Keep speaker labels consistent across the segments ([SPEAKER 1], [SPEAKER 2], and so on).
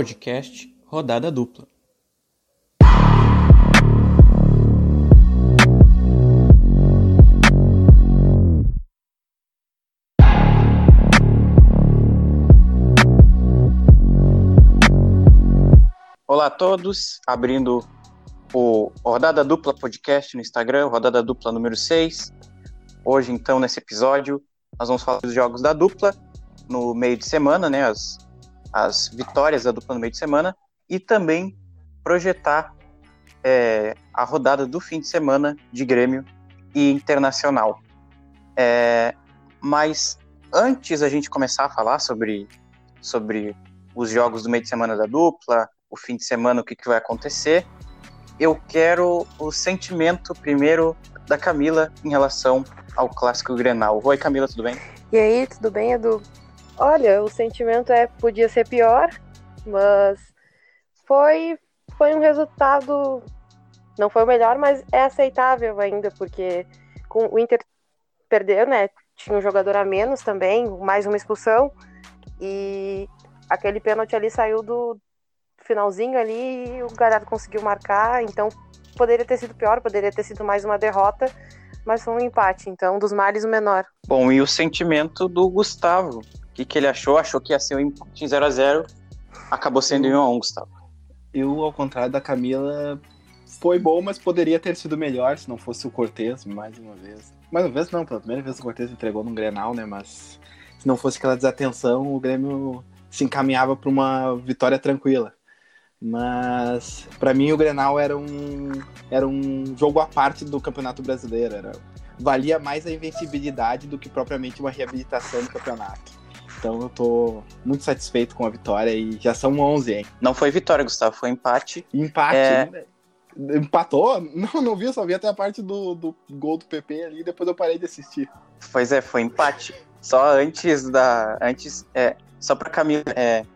[SPEAKER 1] podcast Rodada Dupla.
[SPEAKER 2] Olá a todos, abrindo o Rodada Dupla Podcast no Instagram, Rodada Dupla número 6. Hoje, então, nesse episódio, nós vamos falar dos jogos da dupla no meio de semana, né? As, as vitórias da dupla no meio de semana e também projetar é, a rodada do fim de semana de Grêmio e Internacional. É, mas antes a gente começar a falar sobre, sobre os jogos do meio de semana da dupla, o fim de semana, o que, que vai acontecer, eu quero o sentimento primeiro da Camila em relação ao clássico Grenal. Oi, Camila, tudo bem?
[SPEAKER 3] E aí, tudo bem, Edu? Olha, o sentimento é podia ser pior, mas foi foi um resultado não foi o melhor, mas é aceitável ainda, porque com o Inter perdeu, né? Tinha um jogador a menos também, mais uma expulsão e aquele pênalti ali saiu do finalzinho ali e o Galhardo conseguiu marcar, então poderia ter sido pior, poderia ter sido mais uma derrota, mas foi um empate, então dos males o menor.
[SPEAKER 2] Bom, e o sentimento do Gustavo? O que, que ele achou? Achou que ia ser um empate em 0x0, acabou sendo em 1x1, Gustavo.
[SPEAKER 4] Eu, ao contrário da Camila, foi bom, mas poderia ter sido melhor se não fosse o Cortez, mais uma vez. Mais uma vez não, pela primeira vez o Cortez entregou num Grenal, né, mas se não fosse aquela desatenção, o Grêmio se encaminhava para uma vitória tranquila. Mas para mim o Grenal era um era um jogo à parte do Campeonato Brasileiro, era, valia mais a invencibilidade do que propriamente uma reabilitação do campeonato. Então eu tô muito satisfeito com a vitória e já são 11, hein?
[SPEAKER 2] Não foi vitória, Gustavo, foi empate.
[SPEAKER 4] Empate.
[SPEAKER 2] É.
[SPEAKER 4] Empatou? Não, não vi, só vi até a parte do, do gol do PP ali, depois eu parei de assistir.
[SPEAKER 2] Pois é, foi empate. Só antes da. Antes. É, só pra Camila. É,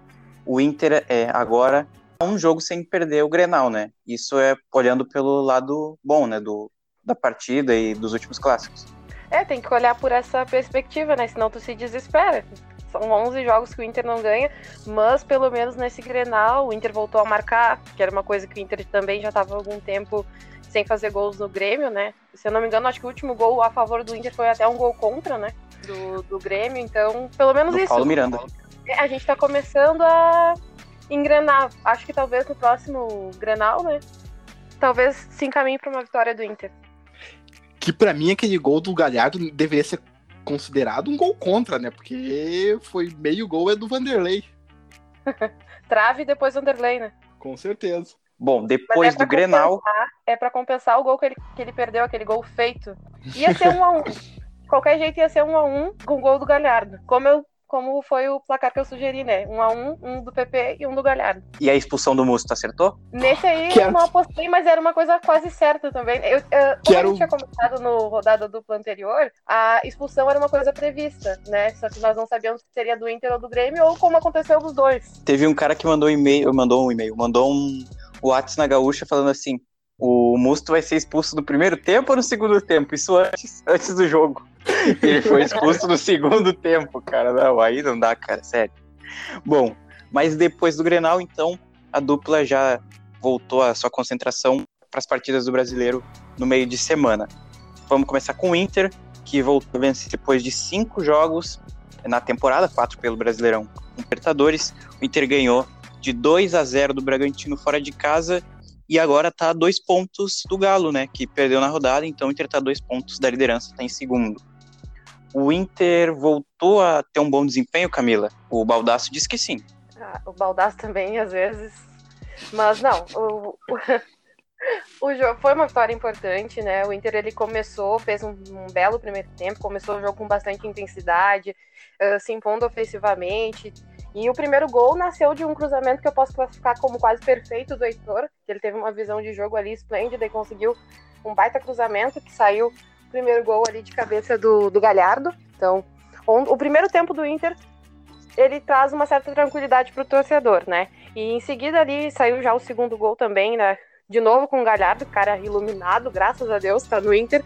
[SPEAKER 2] o Inter é, agora um jogo sem perder o Grenal, né? Isso é olhando pelo lado bom, né? Do, da partida e dos últimos clássicos.
[SPEAKER 3] É, tem que olhar por essa perspectiva, né? Senão tu se desespera. São 11 jogos que o Inter não ganha, mas pelo menos nesse Grenal o Inter voltou a marcar, que era uma coisa que o Inter também já estava há algum tempo sem fazer gols no Grêmio, né? Se eu não me engano, acho que o último gol a favor do Inter foi até um gol contra, né? Do, do Grêmio, então, pelo menos
[SPEAKER 2] Do
[SPEAKER 3] isso.
[SPEAKER 2] Paulo Miranda.
[SPEAKER 3] É, A gente tá começando a engrenar. Acho que talvez no próximo Grenal, né? Talvez se encaminhe para uma vitória do Inter.
[SPEAKER 4] Que pra mim aquele gol do Galhardo deveria ser considerado um gol contra, né? Porque foi meio gol é do Vanderlei,
[SPEAKER 3] Trave e depois Vanderlei, né?
[SPEAKER 4] com certeza.
[SPEAKER 2] Bom, depois
[SPEAKER 3] é
[SPEAKER 2] do Grenal.
[SPEAKER 3] É pra compensar o gol que ele, que ele perdeu, aquele gol feito. Ia ser um a um. Qualquer jeito ia ser um a um com o gol do Galhardo. Como, eu, como foi o placar que eu sugeri, né? Um a um, um do PP e um do Galhardo.
[SPEAKER 2] E a expulsão do Musto, acertou?
[SPEAKER 3] Nesse aí
[SPEAKER 4] Quero-
[SPEAKER 3] eu não apostei, mas era uma coisa quase certa também. Eu, eu, como a gente tinha comentado no rodada dupla anterior, a expulsão era uma coisa prevista, né? Só que nós não sabíamos se seria do Inter ou do Grêmio, ou como aconteceu dos dois.
[SPEAKER 2] Teve um cara que mandou um e-mail, mandou um e-mail, mandou um WhatsApp na gaúcha falando assim: o Musto vai ser expulso no primeiro tempo ou no segundo tempo? Isso antes, antes do jogo. Ele foi expulso no segundo tempo, cara. Não, aí não dá, cara, sério. Bom, mas depois do Grenal, então, a dupla já voltou a sua concentração para as partidas do brasileiro no meio de semana. Vamos começar com o Inter, que voltou a vencer depois de cinco jogos na temporada, quatro pelo Brasileirão Libertadores. O Inter ganhou de 2 a 0 do Bragantino fora de casa e agora tá a dois pontos do Galo, né? Que perdeu na rodada, então o Inter tá a dois pontos da liderança, tá em segundo. O Inter voltou a ter um bom desempenho, Camila? O Baldaço disse que sim.
[SPEAKER 3] Ah, o Baldaço também, às vezes. Mas não, o, o, o jogo foi uma vitória importante, né? O Inter ele começou, fez um, um belo primeiro tempo, começou o jogo com bastante intensidade, eh, se impondo ofensivamente. E o primeiro gol nasceu de um cruzamento que eu posso classificar como quase perfeito do Heitor, que ele teve uma visão de jogo ali esplêndida e conseguiu um baita cruzamento que saiu o primeiro gol ali de cabeça do, do Galhardo. Então, o primeiro tempo do Inter ele traz uma certa tranquilidade para o torcedor, né? E em seguida ali saiu já o segundo gol também, né? De novo com o Galhardo, cara iluminado, graças a Deus, tá no Inter.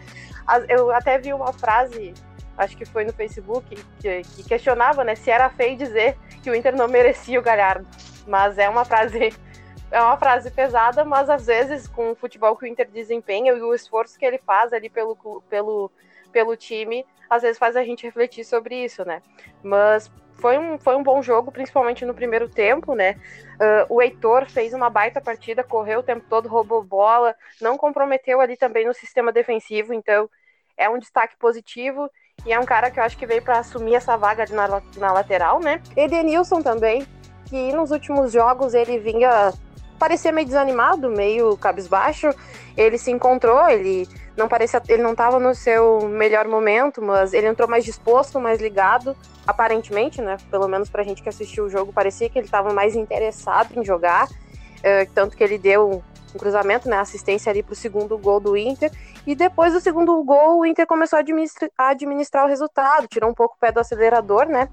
[SPEAKER 3] Eu até vi uma frase, acho que foi no Facebook, que, que questionava, né, se era feio dizer que o Inter não merecia o Galhardo. mas é uma frase é uma frase pesada, mas às vezes com o futebol que o Inter desempenha e o esforço que ele faz ali pelo, pelo, pelo time, às vezes faz a gente refletir sobre isso, né? Mas foi um, foi um bom jogo, principalmente no primeiro tempo, né? Uh, o Heitor fez uma baita partida, correu o tempo todo, roubou bola, não comprometeu ali também no sistema defensivo, então é um destaque positivo e é um cara que eu acho que veio para assumir essa vaga na, na lateral, né? Edenilson também, que nos últimos jogos ele vinha parecia meio desanimado, meio cabisbaixo. Ele se encontrou, ele não parecia, ele não estava no seu melhor momento, mas ele entrou mais disposto, mais ligado, aparentemente, né? Pelo menos pra gente que assistiu o jogo, parecia que ele estava mais interessado em jogar, uh, tanto que ele deu um cruzamento, né, assistência ali pro segundo gol do Inter, e depois do segundo gol o Inter começou a administrar, a administrar o resultado, tirou um pouco o pé do acelerador, né?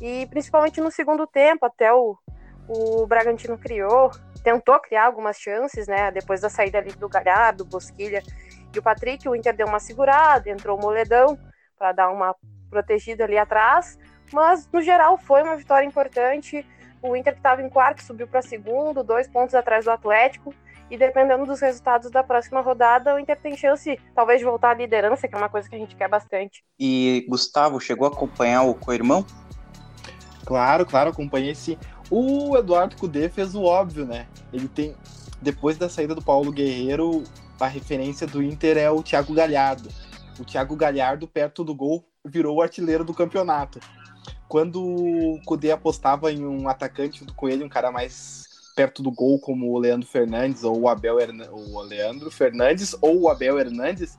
[SPEAKER 3] E principalmente no segundo tempo, até o, o Bragantino criou, tentou criar algumas chances, né? Depois da saída ali do Galhardo, Bosquilha e o Patrick, o Inter deu uma segurada, entrou o Moledão para dar uma protegida ali atrás, mas no geral foi uma vitória importante. O Inter que estava em quarto subiu para segundo, dois pontos atrás do Atlético. E dependendo dos resultados da próxima rodada, o Inter tem chance, talvez, de voltar à liderança, que é uma coisa que a gente quer bastante.
[SPEAKER 2] E Gustavo, chegou a acompanhar o co-irmão?
[SPEAKER 4] Claro, claro, acompanhei sim. O Eduardo Cudê fez o óbvio, né? Ele tem. Depois da saída do Paulo Guerreiro, a referência do Inter é o Thiago Galhardo. O Thiago Galhardo, perto do gol, virou o artilheiro do campeonato. Quando o Cudê apostava em um atacante com ele, um cara mais perto do gol, como o Leandro Fernandes ou o Abel o Leandro Fernandes ou o Abel Hernandes,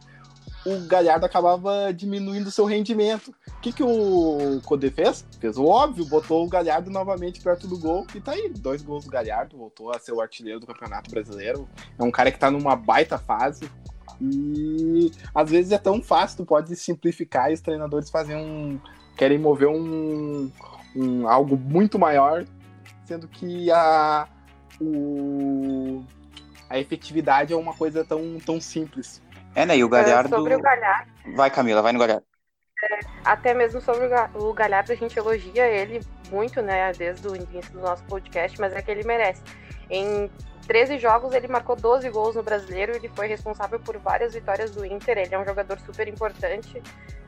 [SPEAKER 4] o Galhardo acabava diminuindo seu rendimento. O que, que o Codê fez? Fez o óbvio, botou o Galhardo novamente perto do gol e tá aí. Dois gols do Galhardo, voltou a ser o artilheiro do Campeonato Brasileiro. É um cara que tá numa baita fase. E às vezes é tão fácil, tu pode simplificar e os treinadores fazem um. querem mover um, um algo muito maior, sendo que a, o, a efetividade é uma coisa tão, tão simples.
[SPEAKER 2] É, né? E o Galhardo.
[SPEAKER 3] Sobre o Galhardo.
[SPEAKER 2] Vai, Camila, vai no Galhardo.
[SPEAKER 3] É, até mesmo sobre o Galhardo, a gente elogia ele muito, né? Desde o início do nosso podcast, mas é que ele merece. Em 13 jogos, ele marcou 12 gols no brasileiro, ele foi responsável por várias vitórias do Inter, ele é um jogador super importante.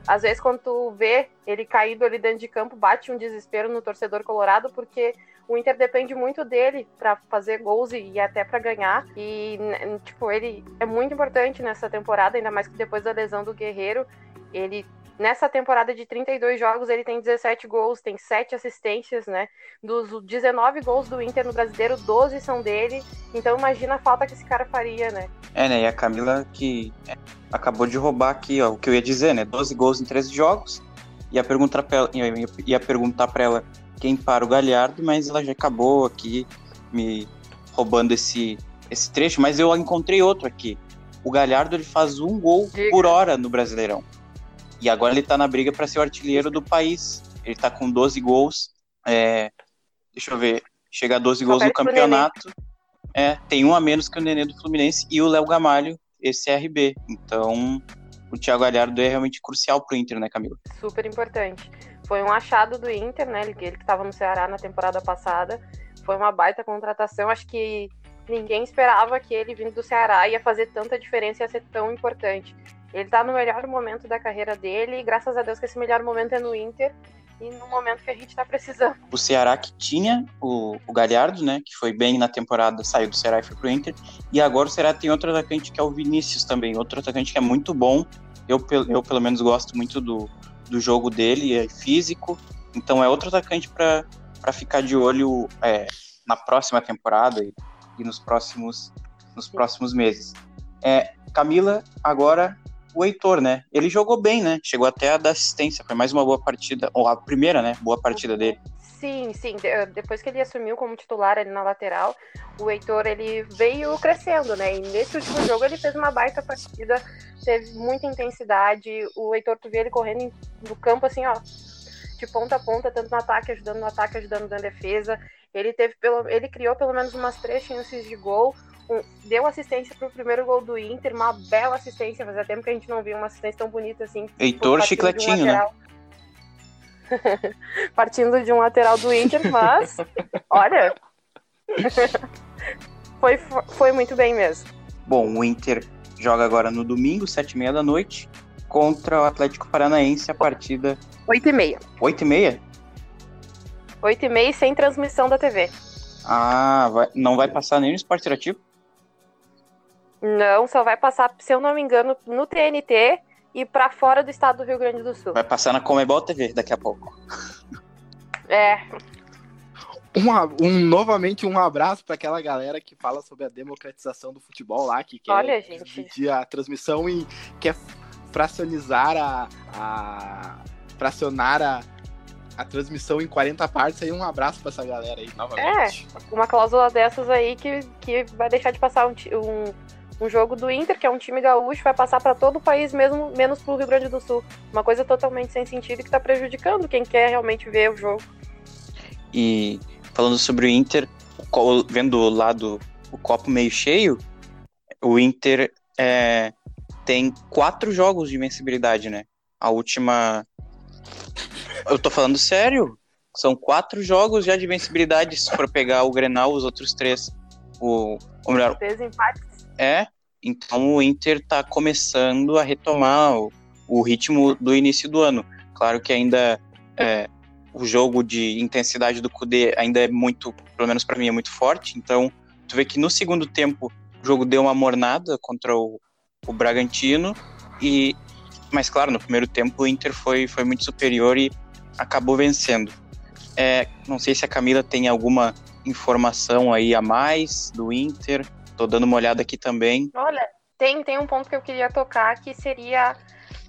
[SPEAKER 3] Às vezes, quando tu vê ele caído ali dentro de campo, bate um desespero no torcedor colorado, porque o Inter depende muito dele para fazer gols e, e até para ganhar. E, tipo, ele é muito importante nessa temporada, ainda mais que depois da lesão do Guerreiro, ele Nessa temporada de 32 jogos, ele tem 17 gols, tem 7 assistências, né? Dos 19 gols do Inter no brasileiro, 12 são dele. Então imagina a falta que esse cara faria, né?
[SPEAKER 2] É, né? E a Camila que é, acabou de roubar aqui, ó, o que eu ia dizer, né? 12 gols em 13 jogos. Ia perguntar pra ela, ia, ia perguntar pra ela quem para o Galhardo, mas ela já acabou aqui me roubando esse, esse trecho. Mas eu encontrei outro aqui. O Galhardo ele faz um gol Diga. por hora no Brasileirão. E agora ele tá na briga para ser o artilheiro do país. Ele tá com 12 gols. É, deixa eu ver. Chega a 12 gols no campeonato. É, tem um a menos que o Nenê do Fluminense e o Léo Gamalho, esse RB. Então, o Thiago Galhardo é realmente crucial pro Inter, né, Camila?
[SPEAKER 3] Super importante. Foi um achado do Inter, né? Ele, que estava no Ceará na temporada passada. Foi uma baita contratação. Acho que ninguém esperava que ele vindo do Ceará ia fazer tanta diferença e ia ser tão importante. Ele tá no melhor momento da carreira dele, e graças a Deus que esse melhor momento é no Inter e no momento que a gente tá precisando.
[SPEAKER 2] O Ceará que tinha o, o Galhardo, né, que foi bem na temporada, saiu do Ceará e foi pro Inter, e agora o Ceará tem outro atacante que é o Vinícius também, outro atacante que é muito bom, eu, eu pelo menos gosto muito do, do jogo dele, é físico, então é outro atacante para ficar de olho é, na próxima temporada e, e, nos próximos nos próximos meses. É, Camila, agora o Heitor, né? Ele jogou bem, né? Chegou até a dar assistência, foi mais uma boa partida, ou a primeira, né? Boa partida dele.
[SPEAKER 3] Sim, sim. Depois que ele assumiu como titular ali na lateral, o Heitor ele veio crescendo, né? E nesse último jogo ele fez uma baita partida, teve muita intensidade. O Heitor, tu vê ele correndo no campo assim, ó, de ponta a ponta, tanto no ataque, ajudando no ataque, ajudando na defesa. Ele teve pelo, ele criou pelo menos umas três chances de gol deu assistência pro primeiro gol do Inter, uma bela assistência, fazia tempo que a gente não viu uma assistência tão bonita assim.
[SPEAKER 2] Heitor Chicletinho, um né?
[SPEAKER 3] partindo de um lateral do Inter, mas olha, foi, foi muito bem mesmo.
[SPEAKER 2] Bom, o Inter joga agora no domingo, sete e meia da noite, contra o Atlético Paranaense, a partida...
[SPEAKER 3] Oito e meia.
[SPEAKER 2] Oito e meia?
[SPEAKER 3] Oito e meia sem transmissão da TV.
[SPEAKER 2] Ah, vai, não vai passar nem no Esporte Interativo?
[SPEAKER 3] Não, só vai passar, se eu não me engano, no TNT e para fora do estado do Rio Grande do Sul.
[SPEAKER 2] Vai passar na Comebol TV daqui a pouco.
[SPEAKER 3] É.
[SPEAKER 4] Um, um, novamente um abraço para aquela galera que fala sobre a democratização do futebol lá, que quer
[SPEAKER 3] Olha, gente.
[SPEAKER 4] dividir a transmissão e quer fracionizar a, a fracionar a, a transmissão em 40 partes. Aí um abraço para essa galera aí novamente.
[SPEAKER 3] É, uma cláusula dessas aí que, que vai deixar de passar um, um um jogo do Inter, que é um time gaúcho, vai passar para todo o país, mesmo menos para o Rio Grande do Sul. Uma coisa totalmente sem sentido que está prejudicando quem quer realmente ver o jogo.
[SPEAKER 2] E falando sobre o Inter, vendo o lado o copo meio cheio, o Inter é, tem quatro jogos de invencibilidade, né? A última. Eu tô falando sério. São quatro jogos já de invencibilidade, se for pegar o Grenal, os outros três. O, ou melhor,
[SPEAKER 3] três empates.
[SPEAKER 2] É, então o Inter está começando a retomar o, o, ritmo do início do ano. Claro que ainda é, o jogo de intensidade do Kudê ainda é muito, pelo menos para mim, é muito forte. Então, tu vê que no segundo tempo o jogo deu uma mornada contra o, o Bragantino e mas claro, no primeiro tempo o Inter foi, foi muito superior e acabou vencendo. É, não sei se a Camila tem alguma informação aí a mais do Inter. Tô dando uma olhada aqui também.
[SPEAKER 3] Olha, tem, tem um ponto que eu queria tocar que seria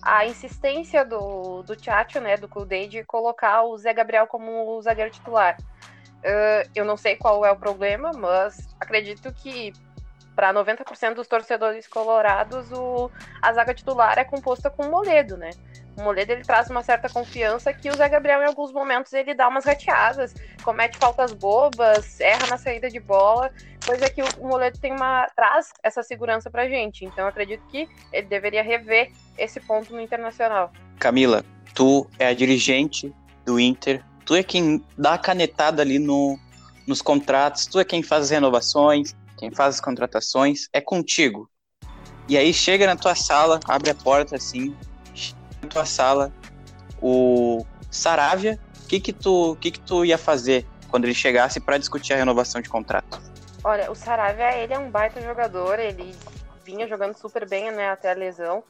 [SPEAKER 3] a insistência do, do Tchatcho, né, do Kudê, de colocar o Zé Gabriel como o zagueiro titular. Uh, eu não sei qual é o problema, mas acredito que para 90% dos torcedores colorados, o, a zaga titular é composta com o Moledo, né? O Moledo ele traz uma certa confiança que o Zé Gabriel, em alguns momentos, ele dá umas rateadas, comete faltas bobas, erra na saída de bola, coisa que o Moledo tem uma traz essa segurança pra gente. Então acredito que ele deveria rever esse ponto no Internacional.
[SPEAKER 2] Camila, tu é a dirigente do Inter, tu é quem dá a canetada ali no, nos contratos, tu é quem faz as renovações, quem faz as contratações, é contigo. E aí chega na tua sala, abre a porta assim, tua sala, o Saravia, o que que tu, que que tu ia fazer quando ele chegasse para discutir a renovação de contrato?
[SPEAKER 3] Olha, o Saravia, ele é um baita jogador, ele vinha jogando super bem, né, até a lesão.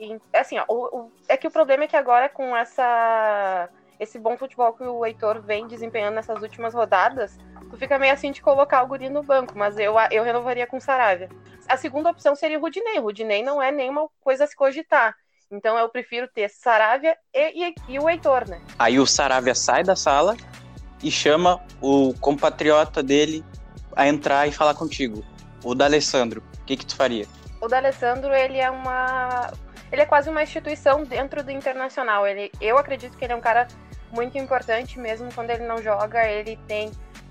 [SPEAKER 3] E, assim, ó, o, o, é que o problema é que agora com essa esse bom futebol que o Heitor vem desempenhando nessas últimas rodadas, tu fica meio assim de colocar o Guri no banco, mas eu, eu renovaria com o Saravia. A segunda opção seria o Rudinei. O Rudinei não é nenhuma coisa a se cogitar. Então eu prefiro ter Saravia e, e, e o Heitor, né?
[SPEAKER 2] Aí o Saravia sai da sala e chama o compatriota dele a entrar e falar contigo. O D'Alessandro. O que que tu faria?
[SPEAKER 3] O D'Alessandro, ele é uma... Ele é quase uma instituição dentro do Internacional. Ele, eu acredito que ele é um cara muito importante, mesmo quando ele não joga, ele tem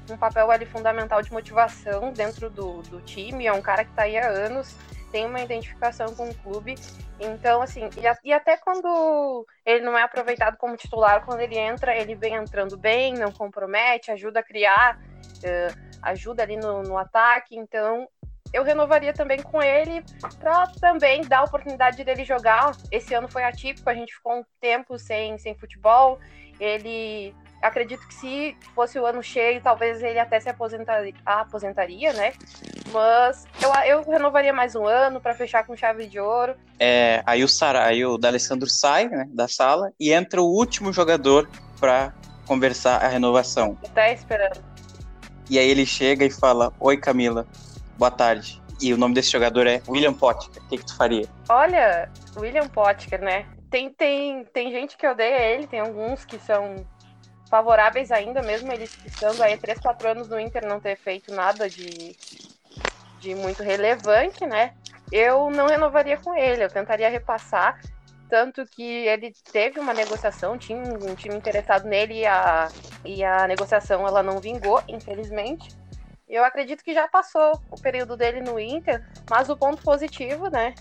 [SPEAKER 3] um papel ali fundamental de motivação dentro do, do time, é um cara que está aí há anos, tem uma identificação com o clube, então assim, e, e, até quando ele não é aproveitado como titular, quando ele entra, ele vem entrando bem, não compromete, ajuda a criar, uh, ajuda ali no, no ataque, então eu renovaria também com ele para também dar a oportunidade dele jogar. Esse ano foi atípico, a gente ficou um tempo sem, sem futebol. Ele acredito que se fosse o ano cheio, talvez ele até se aposentaria, aposentaria né? Mas eu, eu renovaria mais um ano para fechar com chave de ouro.
[SPEAKER 2] É, aí o Sara, aí o D'Alessandro sai né, da sala e entra o último jogador para conversar a renovação.
[SPEAKER 3] Tá esperando.
[SPEAKER 2] E aí ele chega e fala: Oi, Camila, boa tarde. E o nome desse jogador é William Potker. O que, que tu faria?
[SPEAKER 3] Olha, William Potker, né? Tem, tem, tem gente que odeia ele, tem alguns que são favoráveis ainda, mesmo ele estando aí 3, 4 anos no Inter não ter feito nada de, de muito relevante, né? Eu não renovaria com ele, eu tentaria repassar, tanto que ele teve uma negociação, tinha um time interessado nele e a, e a negociação ela não vingou, infelizmente. Eu acredito que já passou o período dele no Inter, mas o ponto positivo, né,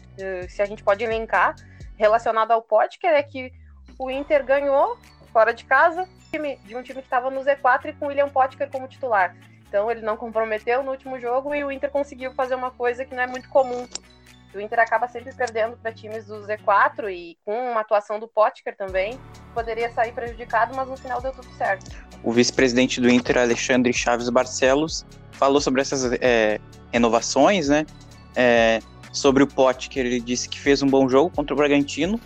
[SPEAKER 3] se a gente pode elencar, relacionado ao Potker, é que o Inter ganhou fora de casa de um time que estava no Z4 e com o William Potker como titular. Então ele não comprometeu no último jogo e o Inter conseguiu fazer uma coisa que não é muito comum. O Inter acaba sempre perdendo para times do Z4 e com uma atuação do Potker também, poderia sair prejudicado, mas no final deu tudo certo.
[SPEAKER 2] O vice-presidente do Inter, Alexandre Chaves Barcelos, falou sobre essas é, renovações, né? É, sobre o Potker, ele disse que fez um bom jogo contra o Bragantino,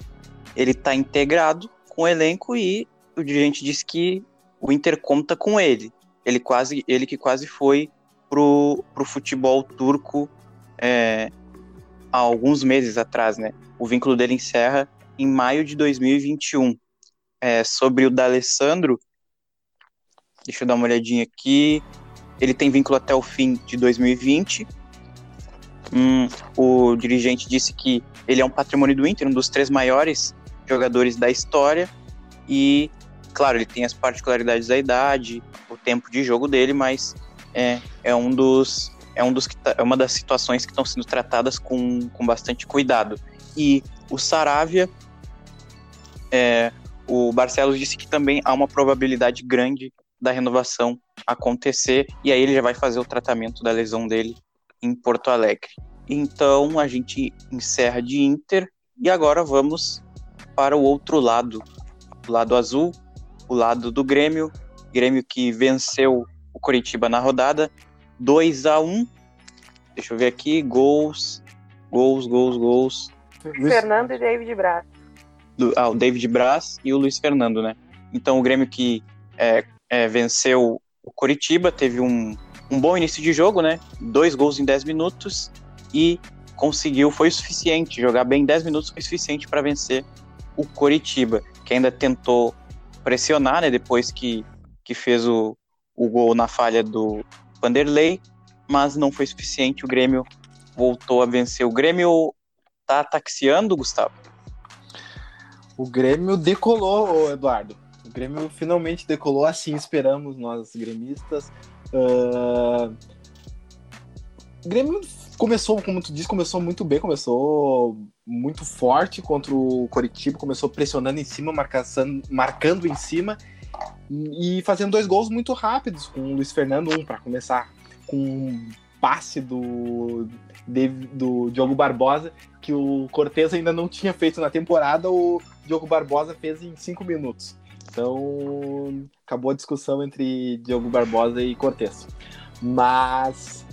[SPEAKER 2] ele está integrado com o elenco e o dirigente disse que o Inter conta com ele. Ele quase, ele que quase foi pro, pro futebol turco é, há alguns meses atrás, né? O vínculo dele encerra em maio de 2021. É, sobre o D'Alessandro, deixa eu dar uma olhadinha aqui. Ele tem vínculo até o fim de 2020. Hum, o dirigente disse que ele é um patrimônio do Inter, um dos três maiores jogadores da história. E, claro, ele tem as particularidades da idade, o tempo de jogo dele, mas é, é um dos é, um dos que tá, é uma das situações que estão sendo tratadas com, com bastante cuidado. E o Saravia, é, o Barcelos disse que também há uma probabilidade grande da renovação acontecer, e aí ele já vai fazer o tratamento da lesão dele em Porto Alegre. Então a gente encerra de Inter e agora vamos para o outro lado, o lado azul, o lado do Grêmio, Grêmio que venceu o Coritiba na rodada 2 a 1 Deixa eu ver aqui, gols, gols, gols, gols.
[SPEAKER 3] Fernando e David Braz.
[SPEAKER 2] Do, ah, o David Braz e o Luiz Fernando, né? Então o Grêmio que é, é, venceu o Coritiba, teve um, um bom início de jogo, né? Dois gols em 10 minutos e conseguiu, foi o suficiente, jogar bem 10 minutos foi suficiente para vencer o Coritiba, que ainda tentou pressionar, né? Depois que, que fez o, o gol na falha do Vanderlei, mas não foi suficiente. O Grêmio voltou a vencer. O Grêmio tá taxiando, Gustavo?
[SPEAKER 4] O Grêmio decolou, Eduardo. O Grêmio finalmente decolou, assim esperamos nós gremistas. Uh... O Grêmio começou, como tu disse, começou muito bem, começou muito forte contra o Coritiba, começou pressionando em cima, marcação, marcando em cima e fazendo dois gols muito rápidos, com o Luiz Fernando um para começar com um passe do, do Diogo Barbosa, que o Cortez ainda não tinha feito na temporada, o Diogo Barbosa fez em cinco minutos. Então, acabou a discussão entre Diogo Barbosa e Cortez. Mas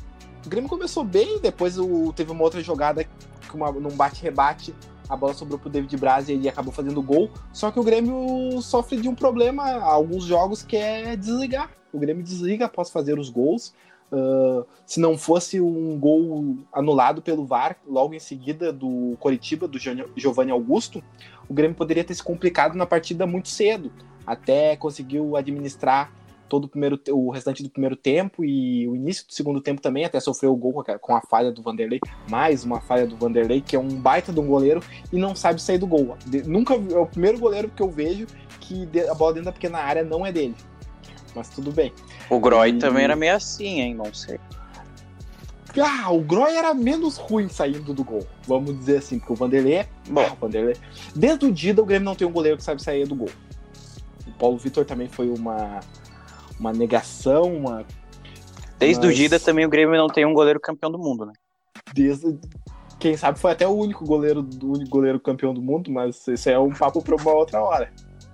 [SPEAKER 4] o Grêmio começou bem, depois o, teve uma outra jogada uma, num bate-rebate, a bola sobrou pro David Braz e ele acabou fazendo gol. Só que o Grêmio sofre de um problema alguns jogos que é desligar. O Grêmio desliga após fazer os gols. Uh, se não fosse um gol anulado pelo VAR logo em seguida do Coritiba, do Giovanni Augusto, o Grêmio poderia ter se complicado na partida muito cedo. Até conseguiu administrar todo o, primeiro, o restante do primeiro tempo e o início do segundo tempo também, até sofreu o gol com a falha do Vanderlei, mais uma falha do Vanderlei, que é um baita de um goleiro e não sabe sair do gol. Nunca é o primeiro goleiro que eu vejo que a bola dentro da pequena área não é dele mas tudo bem.
[SPEAKER 2] O Groy e... também era meio assim, hein? Não sei.
[SPEAKER 4] Ah, o Groy era menos ruim saindo do gol. Vamos dizer assim, porque o Vanderlei é. Bom, ah, o Vanderlei. Desde o Dida, o Grêmio não tem um goleiro que sabe sair do gol. O Paulo Vitor também foi uma, uma negação, uma.
[SPEAKER 2] Desde mas... o Dida também o Grêmio não tem um goleiro campeão do mundo, né?
[SPEAKER 4] Desde. Quem sabe foi até o único goleiro do único goleiro campeão do mundo, mas esse é um papo para uma outra hora.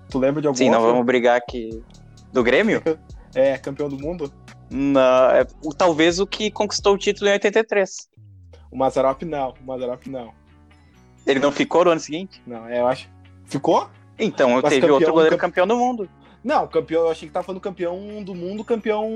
[SPEAKER 4] Tu lembra de algum
[SPEAKER 2] Sim, não vamos brigar aqui do Grêmio?
[SPEAKER 4] É, campeão do mundo?
[SPEAKER 2] Não, é, talvez o que conquistou o título em 83.
[SPEAKER 4] O Mazarop não, o Mazarop não.
[SPEAKER 2] Ele não ficou no ano seguinte?
[SPEAKER 4] Não, é, eu acho. Ficou?
[SPEAKER 2] Então, Mas teve campeão, outro goleiro campeão do mundo.
[SPEAKER 4] Não, campeão, eu achei que tava falando campeão do mundo, campeão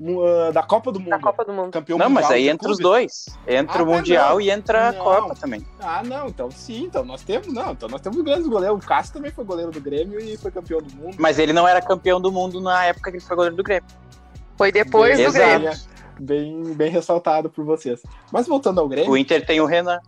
[SPEAKER 4] uh, da Copa do Mundo. Da
[SPEAKER 3] Copa do Mundo.
[SPEAKER 2] Campeão não, mas aí entra os dois. Entra ah, o Mundial não. e entra não. a Copa também.
[SPEAKER 4] Ah, não, então sim, então nós temos, não, então nós temos grandes goleiros. O Cássio também foi goleiro do Grêmio e foi campeão do mundo.
[SPEAKER 2] Mas ele não era campeão do mundo na época que ele foi goleiro do Grêmio.
[SPEAKER 3] Foi depois bem, do Grêmio.
[SPEAKER 4] Bem, bem ressaltado por vocês. Mas voltando ao Grêmio.
[SPEAKER 2] O Inter tem o Renan.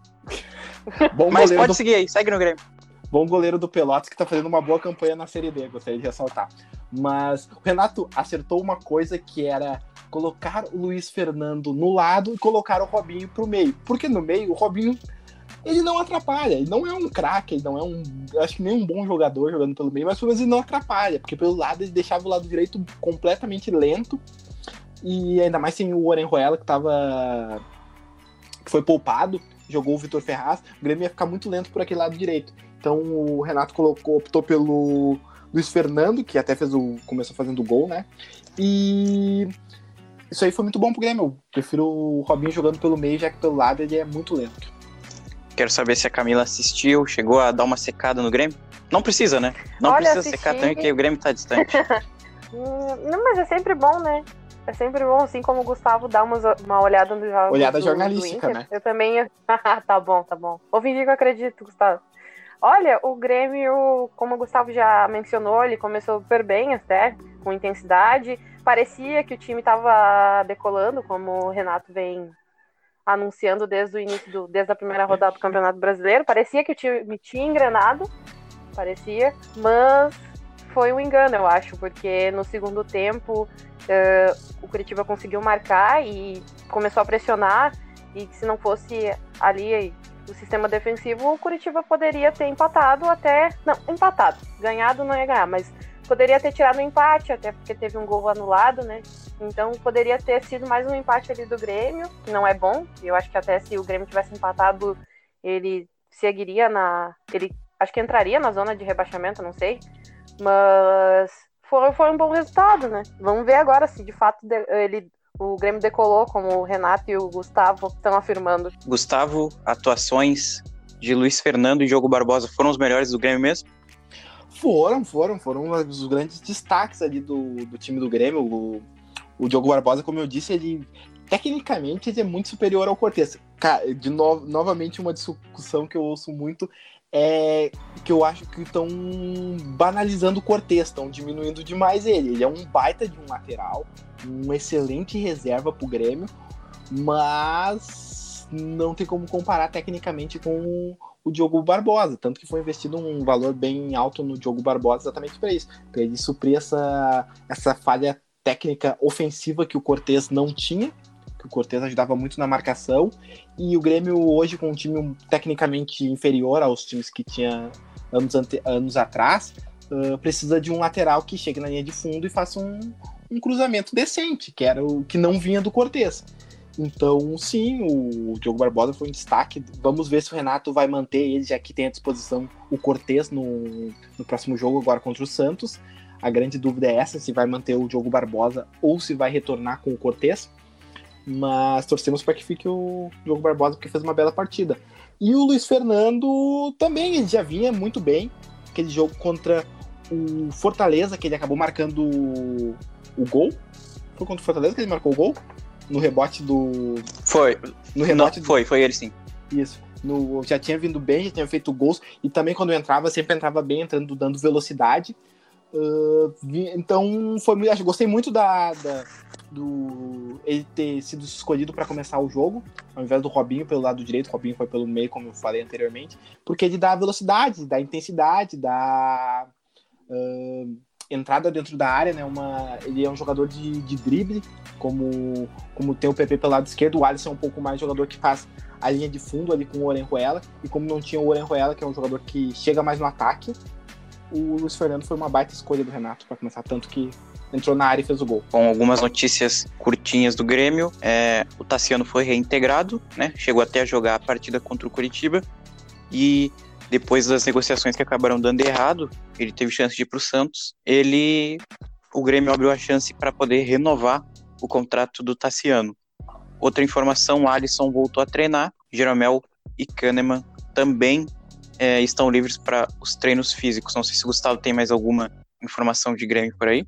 [SPEAKER 2] Mas pode do... seguir aí, segue no Grêmio
[SPEAKER 4] bom goleiro do Pelotas que tá fazendo uma boa campanha na Série D, gostaria de ressaltar. Mas o Renato acertou uma coisa que era colocar o Luiz Fernando no lado e colocar o Robinho pro meio. Porque no meio o Robinho ele não atrapalha, ele não é um craque, ele não é um, acho que nem um bom jogador jogando pelo meio, mas pelo menos ele não atrapalha, porque pelo lado ele deixava o lado direito completamente lento E ainda mais sem o Orenjuela, que tava. que foi poupado, jogou o Vitor Ferraz, o Grêmio ia ficar muito lento por aquele lado direito. Então o Renato colocou, optou pelo Luiz Fernando, que até fez o. começou fazendo gol, né? E isso aí foi muito bom pro Grêmio. Eu prefiro o Robinho jogando pelo meio, já que pelo lado ele é muito lento.
[SPEAKER 2] Quero saber se a Camila assistiu, chegou a dar uma secada no Grêmio. Não precisa, né? Não
[SPEAKER 3] Olha,
[SPEAKER 2] precisa
[SPEAKER 3] assisti.
[SPEAKER 2] secar também, porque o Grêmio tá distante.
[SPEAKER 3] Não, mas é sempre bom, né? É sempre bom, assim como o Gustavo dá umas- uma olhada nos jogos.
[SPEAKER 4] Olhada
[SPEAKER 3] do-
[SPEAKER 4] jornalística,
[SPEAKER 3] do Inter.
[SPEAKER 4] né?
[SPEAKER 3] Eu também. tá bom, tá bom. Vou fingir que eu acredito, Gustavo. Olha, o Grêmio, como o Gustavo já mencionou, ele começou super bem até, com intensidade. Parecia que o time estava decolando, como o Renato vem anunciando desde o início, do, desde a primeira rodada do Campeonato Brasileiro. Parecia que o time tinha engrenado, parecia, mas foi um engano, eu acho, porque no segundo tempo eh, o Curitiba conseguiu marcar e começou a pressionar, e se não fosse ali o sistema defensivo, o Curitiba poderia ter empatado até. Não, empatado. Ganhado não ia ganhar, mas poderia ter tirado um empate, até porque teve um gol anulado, né? Então poderia ter sido mais um empate ali do Grêmio, que não é bom. Eu acho que até se o Grêmio tivesse empatado, ele seguiria na. Ele acho que entraria na zona de rebaixamento, não sei. Mas foi, foi um bom resultado, né? Vamos ver agora se de fato ele, o Grêmio decolou, como o Renato e o Gustavo estão afirmando.
[SPEAKER 2] Gustavo, atuações de Luiz Fernando e Diogo Barbosa foram os melhores do Grêmio mesmo?
[SPEAKER 4] Foram, foram, foram os grandes destaques ali do, do time do Grêmio. O, o Diogo Barbosa, como eu disse, ele tecnicamente ele é muito superior ao Cortez. Cara, de no, novamente uma discussão que eu ouço muito é que eu acho que estão banalizando o Cortez, estão diminuindo demais ele. Ele é um baita de um lateral, um excelente reserva pro Grêmio, mas não tem como comparar tecnicamente com o Diogo Barbosa, tanto que foi investido um valor bem alto no Diogo Barbosa exatamente para isso, para ele suprir essa, essa falha técnica ofensiva que o Cortez não tinha, que o Cortez ajudava muito na marcação, e o Grêmio hoje com um time tecnicamente inferior aos times que tinha anos, ante, anos atrás, uh, precisa de um lateral que chegue na linha de fundo e faça um, um cruzamento decente, que era o que não vinha do Cortez. Então, sim, o Diogo Barbosa foi um destaque. Vamos ver se o Renato vai manter ele, já que tem à disposição o Cortez no, no próximo jogo, agora contra o Santos. A grande dúvida é essa: se vai manter o Diogo Barbosa ou se vai retornar com o Cortez. Mas torcemos para que fique o Diogo Barbosa, porque fez uma bela partida. E o Luiz Fernando também, ele já vinha muito bem. Aquele jogo contra o Fortaleza, que ele acabou marcando o, gol. Foi contra o Fortaleza que ele marcou o gol? no rebote do.
[SPEAKER 2] Foi.
[SPEAKER 4] No rebote
[SPEAKER 2] Não, foi, foi ele sim.
[SPEAKER 4] Isso. No, já tinha vindo bem, já tinha feito gols. E também quando entrava, sempre entrava bem, entrando, dando velocidade. Uh, então, foi. Gostei muito da, da, do ele ter sido escolhido para começar o jogo, ao invés do Robinho pelo lado direito. O Robinho foi pelo meio, como eu falei anteriormente, porque ele dá velocidade, dá intensidade, dá. Uh, entrada dentro da área, né? Uma, ele é um jogador de, de drible, como, como tem o PP pelo lado esquerdo, o Alisson é um pouco mais jogador que faz a linha de fundo ali com o Orenjuela, e como não tinha o Orenjuela, que é um jogador que chega mais no ataque, o Luiz Fernando foi uma baita escolha do Renato para começar, tanto que entrou na área e fez o gol.
[SPEAKER 2] Com algumas notícias curtinhas do Grêmio, é, o Tassiano foi reintegrado, né? Chegou até a jogar a partida contra o Curitiba e depois das negociações que acabaram dando errado, ele teve chance de ir para o Santos. Ele, o Grêmio abriu a chance para poder renovar o contrato do Tassiano. Outra informação: Alisson voltou a treinar. Jeromel e Kahneman também é, estão livres para os treinos físicos. Não sei se o Gustavo tem mais alguma informação de Grêmio por aí.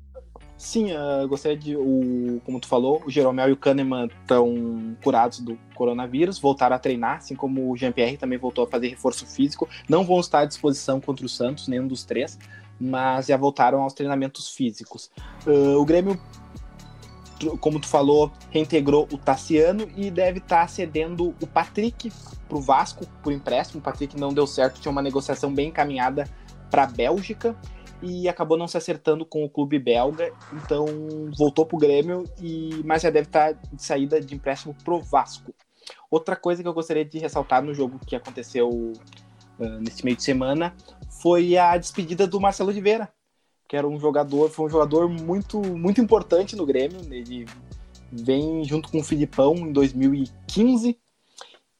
[SPEAKER 4] Sim, uh, gostaria de. O, como tu falou, o Jeromel e o Kahneman estão curados do coronavírus, voltaram a treinar, assim como o Jean-Pierre também voltou a fazer reforço físico. Não vão estar à disposição contra o Santos, nenhum dos três, mas já voltaram aos treinamentos físicos. Uh, o Grêmio, como tu falou, reintegrou o Tassiano e deve estar cedendo o Patrick para o Vasco por empréstimo. O Patrick não deu certo, tinha uma negociação bem encaminhada para a Bélgica e acabou não se acertando com o clube belga, então voltou para o Grêmio, e, mas já deve estar de saída de empréstimo pro Vasco. Outra coisa que eu gostaria de ressaltar no jogo que aconteceu uh, nesse meio de semana foi a despedida do Marcelo Oliveira, que era um jogador, foi um jogador muito, muito importante no Grêmio. Ele vem junto com o Filipão em 2015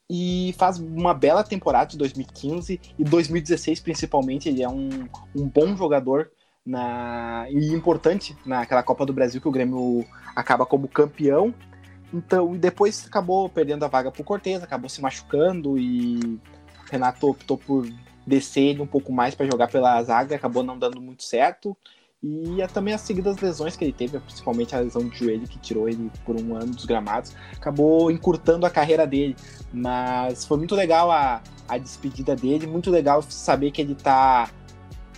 [SPEAKER 4] e faz uma bela temporada de 2015 e 2016 principalmente. Ele é um, um bom jogador na, e importante naquela Copa do Brasil que o Grêmio acaba como campeão. Então, depois acabou perdendo a vaga pro Cortez, acabou se machucando e Renato optou por descer ele um pouco mais para jogar pela zaga, acabou não dando muito certo. E também as seguidas lesões que ele teve, principalmente a lesão de joelho que tirou ele por um ano dos gramados, acabou encurtando a carreira dele. Mas foi muito legal a, a despedida dele, muito legal saber que ele tá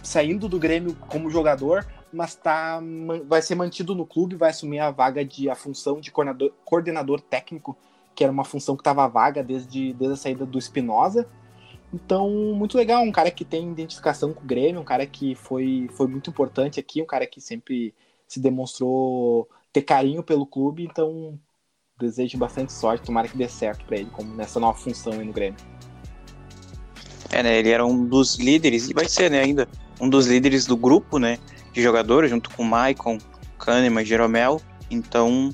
[SPEAKER 4] saindo do Grêmio como jogador, mas tá, vai ser mantido no clube, vai assumir a vaga de a função de coordenador, coordenador técnico, que era uma função que estava vaga desde, desde a saída do Espinosa. Então, muito legal, um cara que tem identificação com o Grêmio, um cara que foi, foi muito importante aqui, um cara que sempre se demonstrou ter carinho pelo clube, então desejo bastante sorte, tomara que dê certo para ele como nessa nova função aí no Grêmio.
[SPEAKER 2] É, né, ele era um dos líderes, e vai ser, né, ainda, um dos líderes do grupo, né, de jogadores, junto com o Maicon, Kahneman, Jeromel, então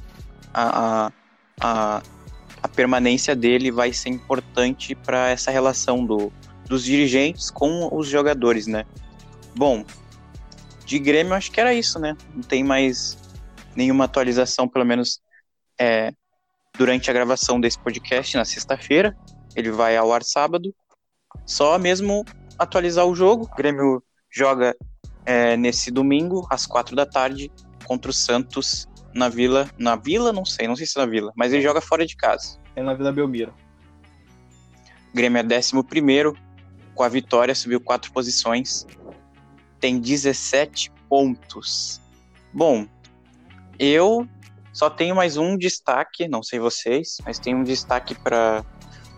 [SPEAKER 2] a, a, a a permanência dele vai ser importante para essa relação do, dos dirigentes com os jogadores, né? Bom, de Grêmio acho que era isso, né? Não tem mais nenhuma atualização, pelo menos é, durante a gravação desse podcast na sexta-feira. Ele vai ao ar sábado. Só mesmo atualizar o jogo. O Grêmio joga é, nesse domingo, às quatro da tarde, contra o Santos na Vila. Na Vila, não sei, não sei se é na Vila, mas ele joga fora de casa.
[SPEAKER 4] É na Vila Belmiro.
[SPEAKER 2] Grêmio é 11 com a vitória, subiu quatro posições, tem 17 pontos. Bom, eu só tenho mais um destaque, não sei vocês, mas tem um destaque para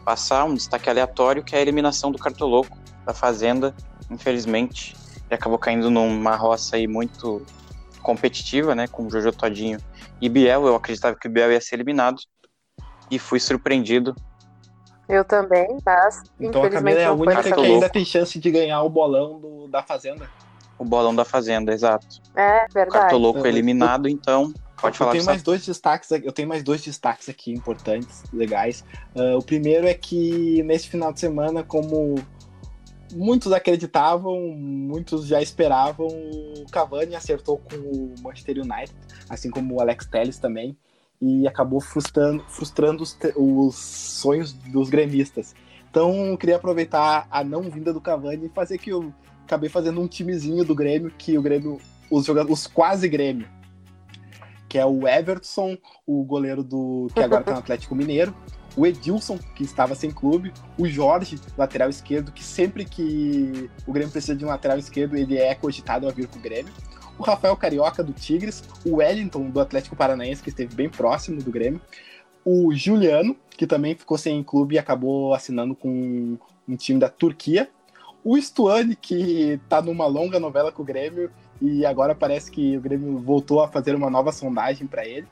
[SPEAKER 2] passar, um destaque aleatório, que é a eliminação do Cartoloco da Fazenda, infelizmente. Ele acabou caindo numa roça aí muito competitiva, né, com o Jojo Todinho e Biel. Eu acreditava que o Biel ia ser eliminado e fui surpreendido.
[SPEAKER 3] Eu também, mas
[SPEAKER 4] então a Camila é a única que ainda tem chance de ganhar o bolão do, da Fazenda.
[SPEAKER 2] O bolão da Fazenda, exato.
[SPEAKER 3] É, verdade.
[SPEAKER 2] Cartoloco eliminado, então Pode falar.
[SPEAKER 4] Eu tenho mais dois destaques. Eu tenho mais dois destaques aqui importantes, legais. Uh, o primeiro é que nesse final de semana, como muitos acreditavam, muitos já esperavam, o Cavani acertou com o Manchester United, assim como o Alex Telles também, e acabou frustrando, frustrando os, os sonhos dos gremistas. Então, queria aproveitar a não vinda do Cavani e fazer que eu acabei fazendo um timezinho do Grêmio, que o Grêmio, os jogadores, os quase Grêmio, que é o Everton, o goleiro do que agora está no Atlético Mineiro, o Edilson, que estava sem clube, o Jorge, lateral esquerdo, que sempre que o Grêmio precisa de um lateral esquerdo, ele é cogitado a vir para o Grêmio, o Rafael Carioca, do Tigres, o Wellington, do Atlético Paranaense, que esteve bem próximo do Grêmio, o Juliano, que também ficou sem clube e acabou assinando com um time da Turquia, o Stuani, que está numa longa novela com o Grêmio e agora parece que o Grêmio voltou a fazer uma nova sondagem para ele.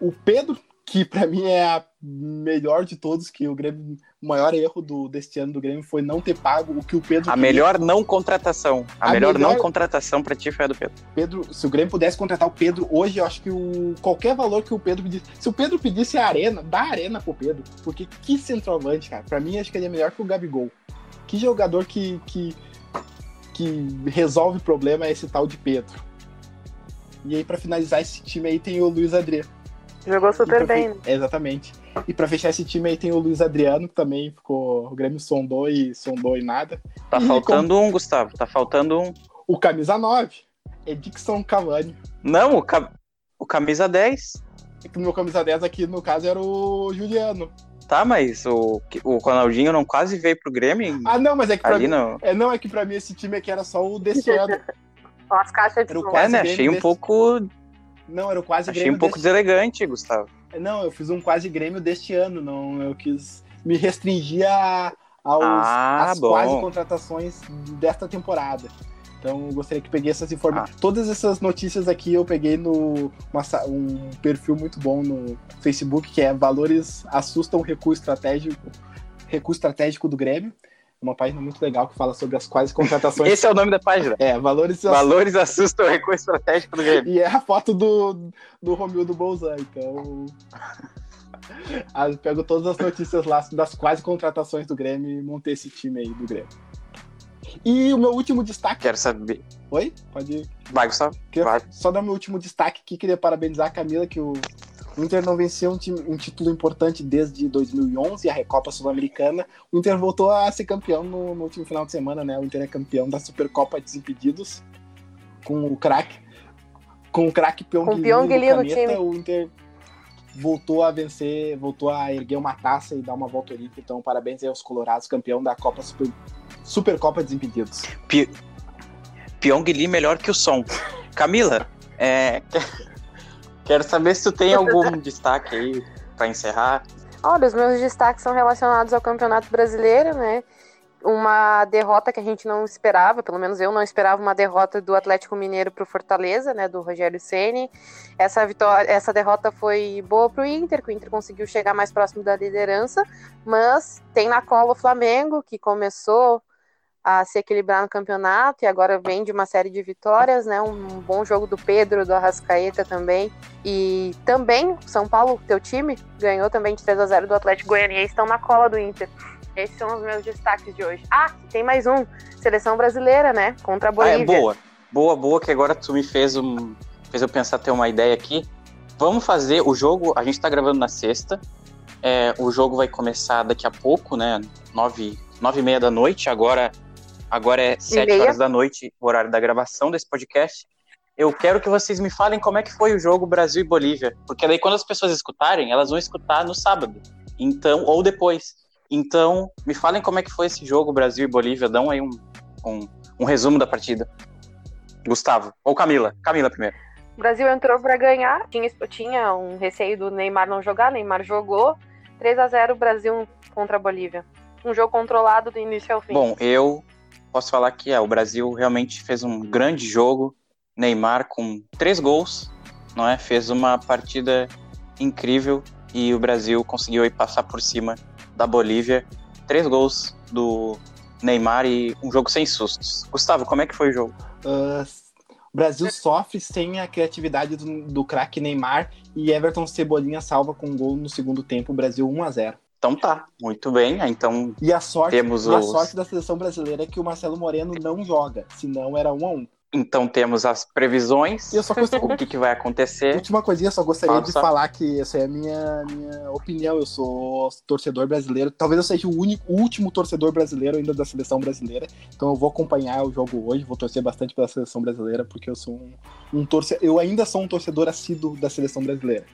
[SPEAKER 4] O Pedro, que para mim é a melhor de todos, que o Grêmio, o maior erro do, deste ano do Grêmio foi não ter pago o que o Pedro.
[SPEAKER 2] A queria. melhor não contratação. A, a melhor, melhor, não contratação para ti foi a do Pedro.
[SPEAKER 4] Pedro, se o Grêmio pudesse contratar o Pedro hoje, eu acho que o, qualquer valor que o Pedro pedisse. Se o Pedro pedisse a arena, dá a arena pro Pedro. Porque que centroavante, cara. Para mim, acho que ele é melhor que o Gabigol. Que jogador que, que, que resolve problema é esse tal de Pedro. E aí, para finalizar esse time aí, tem o Luiz Adriano
[SPEAKER 3] Jogou super bem. Fe...
[SPEAKER 4] Exatamente. E para fechar esse time aí tem o Luiz Adriano, que também ficou. O Grêmio sondou e sondou e nada.
[SPEAKER 2] Tá
[SPEAKER 4] e
[SPEAKER 2] faltando um, Gustavo. Tá faltando um.
[SPEAKER 4] O camisa 9. Edixon Cavani.
[SPEAKER 2] Não, o, ca... o camisa 10.
[SPEAKER 4] O meu camisa 10 aqui, no caso, era o Juliano.
[SPEAKER 2] Tá, mas o, o Ronaldinho não quase veio pro Grêmio?
[SPEAKER 4] Ah, não, mas é que pra mim. Não... É, não, é que pra mim esse time aqui era só o desse ano.
[SPEAKER 3] As caixas de
[SPEAKER 2] É, né? Achei um desse... pouco
[SPEAKER 4] não, era o quase
[SPEAKER 2] Achei Grêmio. Achei um pouco deste... deselegante, Gustavo.
[SPEAKER 4] Não, eu fiz um quase Grêmio deste ano. Não, eu quis me restringir a, aos, ah, às bom. quase contratações desta temporada. Então eu gostaria que peguei essas informações. Ah. Todas essas notícias aqui eu peguei no uma, um perfil muito bom no Facebook que é Valores assustam recurso estratégico, recurso estratégico do Grêmio. uma página muito legal que fala sobre as quais contratações.
[SPEAKER 2] Esse é o nome da página.
[SPEAKER 4] É, valores
[SPEAKER 2] Valores assustam o recurso estratégico do Grêmio.
[SPEAKER 4] E é a foto do, do Romildo Bolzan, então. Ah, pego todas as notícias lá das quase contratações do Grêmio e montei esse time aí do Grêmio. E o meu último destaque.
[SPEAKER 2] Quero saber.
[SPEAKER 4] Oi? Pode ir.
[SPEAKER 2] Vai, Gustavo?
[SPEAKER 4] Queria
[SPEAKER 2] Vai.
[SPEAKER 4] só dar meu último destaque aqui, queria parabenizar a Camila, que o Inter não vencia um, time- um título importante desde 2011, a Recopa Sul-Americana. O Inter voltou a ser campeão no, no último final de semana, né? O Inter é campeão da Supercopa Desimpedidos, com o craque com o craque Pyong
[SPEAKER 3] Com o
[SPEAKER 4] Lee
[SPEAKER 3] Pyong
[SPEAKER 4] no caneta,
[SPEAKER 3] time.
[SPEAKER 4] o Inter voltou a vencer, voltou a erguer uma taça e dar uma volta olímpica. Então, parabéns aí aos colorados, campeão da Copa Super, Supercopa Desimpedidos.
[SPEAKER 2] Pi... Pyong Lee melhor que o som. Camila, é... quero saber se tu tem algum destaque aí pra encerrar.
[SPEAKER 3] Olha, os meus destaques são relacionados ao Campeonato Brasileiro, né? Uma derrota que a gente não esperava, pelo menos eu não esperava uma derrota do Atlético Mineiro para o Fortaleza, né? Do Rogério Ceni. Essa vitória, essa derrota foi boa para o Inter, que o Inter conseguiu chegar mais próximo da liderança, mas tem na cola o Flamengo, que começou a se equilibrar no campeonato e agora vem de uma série de vitórias, né? Um bom jogo do Pedro, do Arrascaeta também. E também, São Paulo, teu time, ganhou também de 3 a 0 do Atlético Goianiense, estão na cola do Inter. Esses são os meus destaques de hoje. Ah, tem mais um. Seleção brasileira, né? Contra a
[SPEAKER 2] Ah,
[SPEAKER 3] Bolívia.
[SPEAKER 2] é boa. Boa, boa, que agora tu me fez um. fez eu pensar ter uma ideia aqui. Vamos fazer o jogo. A gente tá gravando na sexta. É, o jogo vai começar daqui a pouco, né? Nove, nove e meia da noite. Agora, agora é sete
[SPEAKER 3] meia.
[SPEAKER 2] horas da noite, o horário da gravação desse podcast. Eu quero que vocês me falem como é que foi o jogo Brasil e Bolívia. Porque daí, quando as pessoas escutarem, elas vão escutar no sábado. Então, ou depois. Então, me falem como é que foi esse jogo Brasil e Bolívia. Dão aí um, um, um resumo da partida. Gustavo. Ou Camila. Camila primeiro.
[SPEAKER 3] O Brasil entrou para ganhar. Tinha, tinha um receio do Neymar não jogar. Neymar jogou. 3 a 0 Brasil contra a Bolívia. Um jogo controlado do início ao fim.
[SPEAKER 2] Bom, eu posso falar que é, o Brasil realmente fez um grande jogo. Neymar com três gols, não é? Fez uma partida incrível e o Brasil conseguiu passar por cima da Bolívia. Três gols do Neymar e um jogo sem sustos. Gustavo, como é que foi o jogo?
[SPEAKER 4] Ah, o Brasil sofre sem a criatividade do, do craque Neymar e Everton Cebolinha salva com um gol no segundo tempo, o Brasil 1 a 0
[SPEAKER 2] Então tá, muito bem. Então
[SPEAKER 4] E a sorte,
[SPEAKER 2] Temos
[SPEAKER 4] a
[SPEAKER 2] os-
[SPEAKER 4] sorte da seleção brasileira é que o Marcelo Moreno não joga, senão era 1 a 1
[SPEAKER 2] Então temos as previsões,
[SPEAKER 4] E eu só gostaria,
[SPEAKER 2] o que, que vai acontecer.
[SPEAKER 4] última coisinha, só gostaria
[SPEAKER 2] Fala,
[SPEAKER 4] de
[SPEAKER 2] Gustavo.
[SPEAKER 4] falar que essa é a minha, minha opinião. Eu sou torcedor brasileiro. Talvez eu seja o único, último torcedor brasileiro ainda da seleção brasileira. Então eu vou acompanhar o jogo hoje, vou torcer bastante pela seleção brasileira, porque eu sou um, um torcedor. Eu ainda sou um torcedor assíduo da seleção brasileira.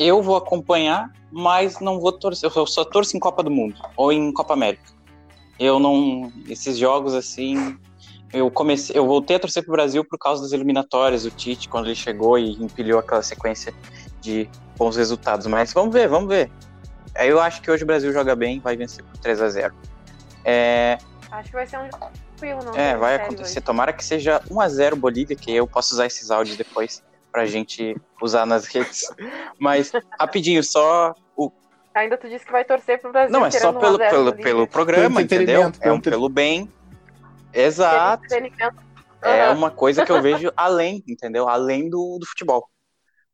[SPEAKER 2] Eu vou acompanhar, mas não vou torcer. Eu só torço em Copa do Mundo ou em Copa América. Eu não. Esses jogos assim. Eu comecei, eu voltei a torcer pro Brasil por causa das eliminatórias, o Tite, quando ele chegou e empilhou aquela sequência de bons resultados. Mas vamos ver, vamos ver. Aí Eu acho que hoje o Brasil joga bem, vai vencer por 3 a 0 É,
[SPEAKER 3] Acho que vai ser um jogo tranquilo, não
[SPEAKER 2] É, vai acontecer.
[SPEAKER 3] hoje.
[SPEAKER 2] Tomara que seja 1x0 Bolívia, que eu posso usar esses áudios depois pra gente usar nas redes. Mas, rapidinho, só o.
[SPEAKER 3] Ainda tu disse que vai torcer pro Brasil.
[SPEAKER 2] Não, é só
[SPEAKER 3] um
[SPEAKER 2] pelo, pelo, pelo programa, entendeu? É um
[SPEAKER 4] pelo
[SPEAKER 2] bem. Exato. É uma coisa que eu vejo além, entendeu? Além do, do futebol.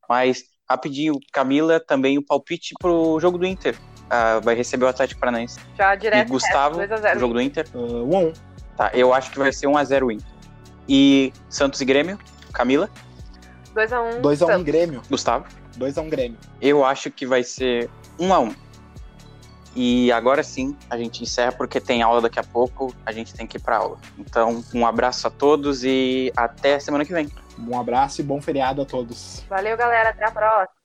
[SPEAKER 2] Mas, rapidinho, Camila, também o palpite pro jogo do Inter. Ah, vai receber o Atlético Paranaense.
[SPEAKER 3] Já
[SPEAKER 2] E
[SPEAKER 3] direto.
[SPEAKER 2] Gustavo,
[SPEAKER 3] 2 a 0
[SPEAKER 2] o jogo do Inter.
[SPEAKER 4] Uh, 1 a 1
[SPEAKER 2] Tá, eu acho que vai ser 1x0 Inter. E Santos e Grêmio, Camila,
[SPEAKER 3] 2 a 1
[SPEAKER 4] 2 a 1
[SPEAKER 3] Santos.
[SPEAKER 4] Grêmio.
[SPEAKER 2] Gustavo.
[SPEAKER 4] 2 a 1 Grêmio.
[SPEAKER 2] Eu acho que vai ser 1 a 1 E agora sim, a gente encerra porque tem aula daqui a pouco, a gente tem que ir pra aula. Então, um abraço a todos e até semana que vem.
[SPEAKER 4] Um abraço e bom feriado a todos.
[SPEAKER 3] Valeu, galera. Até a próxima.